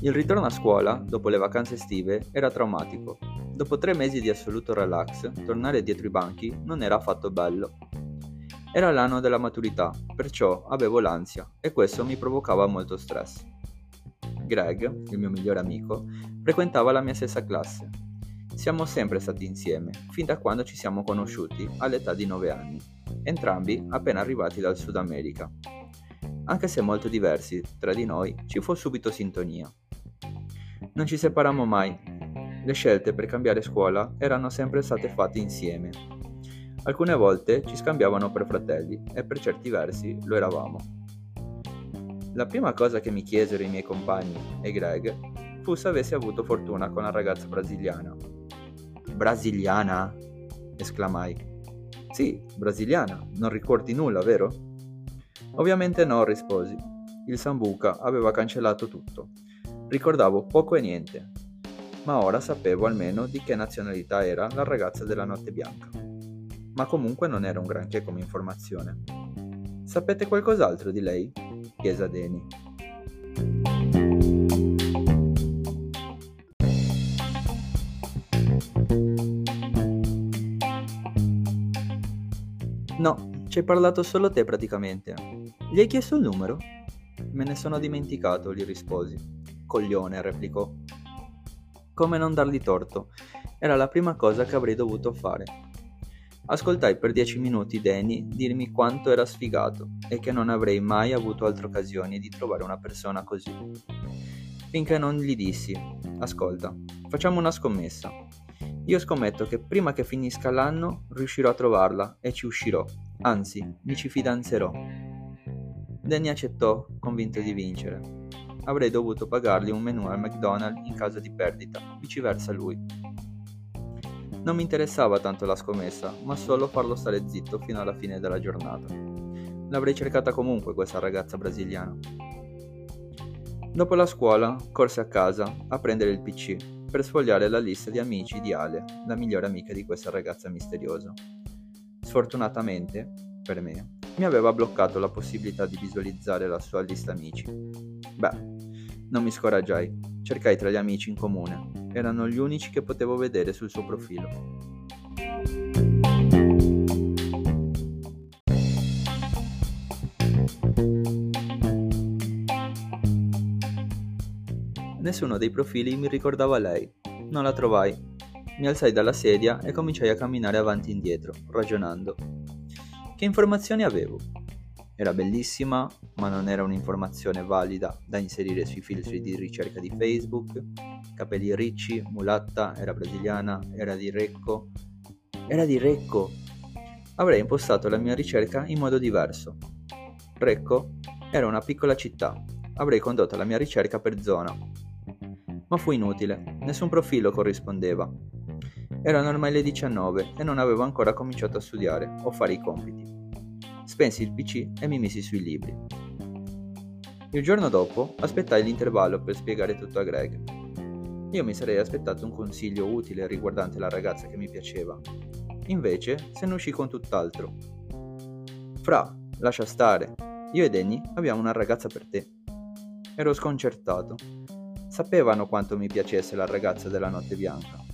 Il ritorno a scuola, dopo le vacanze estive, era traumatico. Dopo tre mesi di assoluto relax, tornare dietro i banchi non era affatto bello. Era l'anno della maturità, perciò avevo l'ansia e questo mi provocava molto stress. Greg, il mio migliore amico, frequentava la mia stessa classe. Siamo sempre stati insieme, fin da quando ci siamo conosciuti all'età di 9 anni, entrambi appena arrivati dal Sud America. Anche se molto diversi tra di noi, ci fu subito sintonia. Non ci separammo mai. Le scelte per cambiare scuola erano sempre state fatte insieme. Alcune volte ci scambiavano per fratelli e per certi versi lo eravamo. La prima cosa che mi chiesero i miei compagni e Greg fu se avessi avuto fortuna con la ragazza brasiliana. Brasiliana? esclamai. Sì, brasiliana, non ricordi nulla, vero? Ovviamente no, risposi. Il Sambuca aveva cancellato tutto Ricordavo poco e niente, ma ora sapevo almeno di che nazionalità era la ragazza della notte bianca. Ma comunque non era un granché come informazione. Sapete qualcos'altro di lei? chiese Adeni. No, ci hai parlato solo te praticamente. Gli hai chiesto il numero? Me ne sono dimenticato, gli risposi. Coglione, replicò. Come non dargli torto? Era la prima cosa che avrei dovuto fare. Ascoltai per dieci minuti Danny dirmi quanto era sfigato e che non avrei mai avuto altre occasioni di trovare una persona così. Finché non gli dissi: Ascolta, facciamo una scommessa. Io scommetto che prima che finisca l'anno riuscirò a trovarla e ci uscirò, anzi, mi ci fidanzerò. Danny accettò, convinto di vincere avrei dovuto pagargli un menù al McDonald's in caso di perdita, viceversa lui. Non mi interessava tanto la scommessa, ma solo farlo stare zitto fino alla fine della giornata. L'avrei cercata comunque questa ragazza brasiliana. Dopo la scuola, corse a casa a prendere il PC per sfogliare la lista di amici di Ale, la migliore amica di questa ragazza misteriosa. Sfortunatamente, per me, mi aveva bloccato la possibilità di visualizzare la sua lista amici. Beh, non mi scoraggiai, cercai tra gli amici in comune, erano gli unici che potevo vedere sul suo profilo. Nessuno dei profili mi ricordava lei, non la trovai. Mi alzai dalla sedia e cominciai a camminare avanti e indietro, ragionando. Che informazioni avevo? Era bellissima, ma non era un'informazione valida da inserire sui filtri di ricerca di Facebook. Capelli ricci, mulatta, era brasiliana, era di Recco. Era di Recco! Avrei impostato la mia ricerca in modo diverso. Recco era una piccola città. Avrei condotto la mia ricerca per zona. Ma fu inutile, nessun profilo corrispondeva. Erano ormai le 19 e non avevo ancora cominciato a studiare o fare i compiti. Spensi il PC e mi misi sui libri. Il giorno dopo aspettai l'intervallo per spiegare tutto a Greg. Io mi sarei aspettato un consiglio utile riguardante la ragazza che mi piaceva. Invece se ne uscì con tutt'altro. Fra, lascia stare. Io e Danny abbiamo una ragazza per te. Ero sconcertato. Sapevano quanto mi piacesse la ragazza della notte bianca.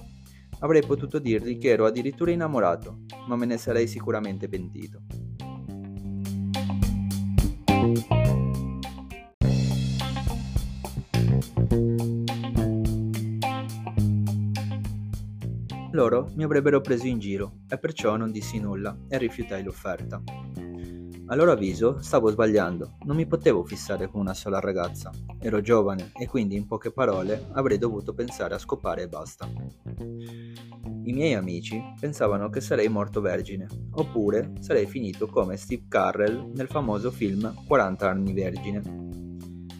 Avrei potuto dirgli che ero addirittura innamorato, ma me ne sarei sicuramente pentito. Loro mi avrebbero preso in giro e perciò non dissi nulla e rifiutai l'offerta. A loro avviso stavo sbagliando, non mi potevo fissare con una sola ragazza, ero giovane e quindi in poche parole avrei dovuto pensare a scopare e basta. I miei amici pensavano che sarei morto vergine, oppure sarei finito come Steve Carrell nel famoso film 40 anni vergine.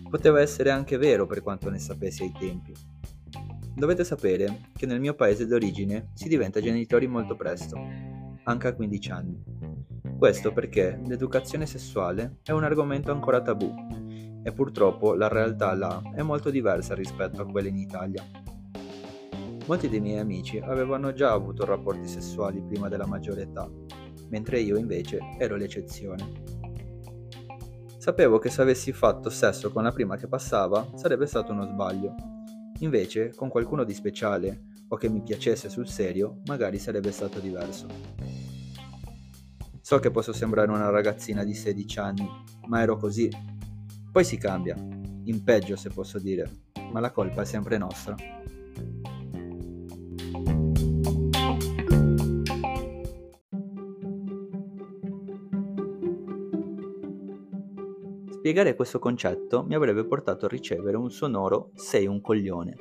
Poteva essere anche vero per quanto ne sapessi ai tempi, Dovete sapere che nel mio paese d'origine si diventa genitori molto presto, anche a 15 anni. Questo perché l'educazione sessuale è un argomento ancora tabù e purtroppo la realtà là è molto diversa rispetto a quella in Italia. Molti dei miei amici avevano già avuto rapporti sessuali prima della maggiore età, mentre io invece ero l'eccezione. Sapevo che se avessi fatto sesso con la prima che passava sarebbe stato uno sbaglio. Invece, con qualcuno di speciale o che mi piacesse sul serio, magari sarebbe stato diverso. So che posso sembrare una ragazzina di 16 anni, ma ero così. Poi si cambia, in peggio se posso dire, ma la colpa è sempre nostra. Spiegare questo concetto mi avrebbe portato a ricevere un sonoro sei un coglione.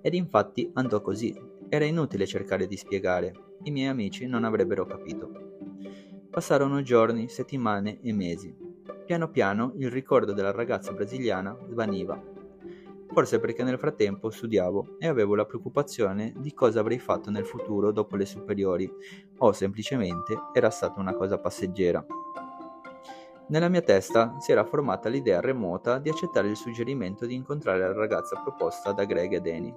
Ed infatti andò così. Era inutile cercare di spiegare, i miei amici non avrebbero capito. Passarono giorni, settimane e mesi. Piano piano il ricordo della ragazza brasiliana svaniva. Forse perché nel frattempo studiavo e avevo la preoccupazione di cosa avrei fatto nel futuro dopo le superiori, o semplicemente era stata una cosa passeggera. Nella mia testa si era formata l'idea remota di accettare il suggerimento di incontrare la ragazza proposta da Greg e Danny,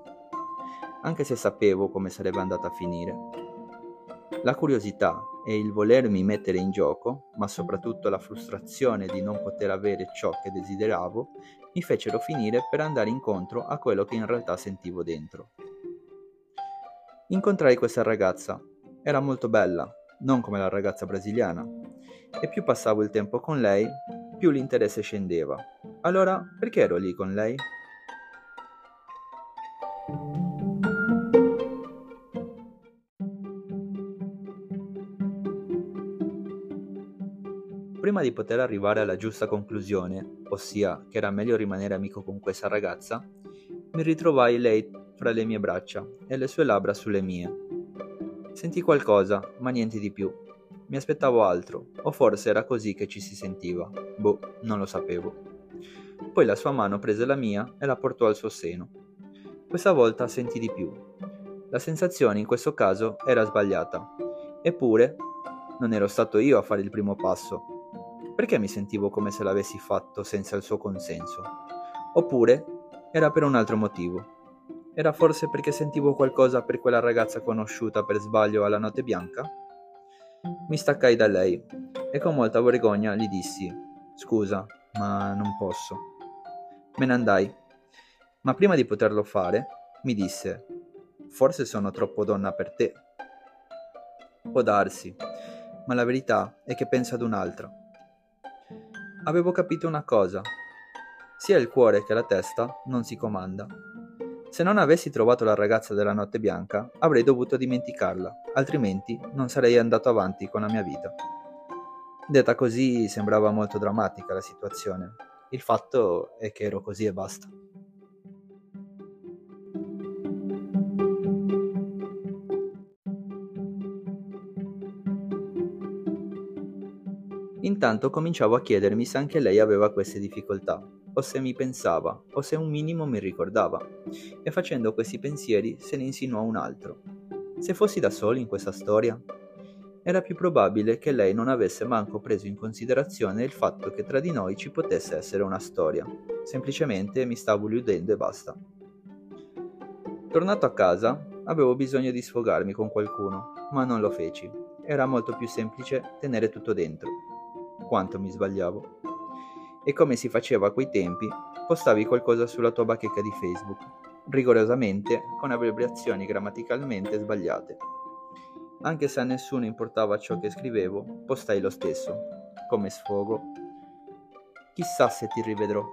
anche se sapevo come sarebbe andata a finire. La curiosità e il volermi mettere in gioco, ma soprattutto la frustrazione di non poter avere ciò che desideravo, mi fecero finire per andare incontro a quello che in realtà sentivo dentro. Incontrai questa ragazza. Era molto bella, non come la ragazza brasiliana, e più passavo il tempo con lei, più l'interesse scendeva. Allora, perché ero lì con lei? Di poter arrivare alla giusta conclusione, ossia che era meglio rimanere amico con questa ragazza, mi ritrovai lei fra le mie braccia e le sue labbra sulle mie. Sentì qualcosa, ma niente di più. Mi aspettavo altro, o forse era così che ci si sentiva. Boh, non lo sapevo. Poi la sua mano prese la mia e la portò al suo seno. Questa volta sentì di più. La sensazione in questo caso era sbagliata. Eppure, non ero stato io a fare il primo passo. Perché mi sentivo come se l'avessi fatto senza il suo consenso? Oppure era per un altro motivo. Era forse perché sentivo qualcosa per quella ragazza conosciuta per sbaglio alla notte bianca? Mi staccai da lei e con molta vergogna gli dissi Scusa, ma non posso. Me ne andai, ma prima di poterlo fare mi disse Forse sono troppo donna per te. Può darsi, ma la verità è che penso ad un'altra. Avevo capito una cosa. Sia il cuore che la testa non si comanda. Se non avessi trovato la ragazza della notte bianca, avrei dovuto dimenticarla, altrimenti non sarei andato avanti con la mia vita. Detta così sembrava molto drammatica la situazione. Il fatto è che ero così e basta. Intanto cominciavo a chiedermi se anche lei aveva queste difficoltà o se mi pensava, o se un minimo mi ricordava, e facendo questi pensieri se ne insinuò un altro. Se fossi da solo in questa storia? Era più probabile che lei non avesse manco preso in considerazione il fatto che tra di noi ci potesse essere una storia. Semplicemente mi stavo illudendo e basta. Tornato a casa, avevo bisogno di sfogarmi con qualcuno, ma non lo feci. Era molto più semplice tenere tutto dentro. Quanto mi sbagliavo e come si faceva a quei tempi, postavi qualcosa sulla tua bacheca di Facebook, rigorosamente con abbreviazioni grammaticalmente sbagliate. Anche se a nessuno importava ciò che scrivevo, postai lo stesso, come sfogo. Chissà se ti rivedrò.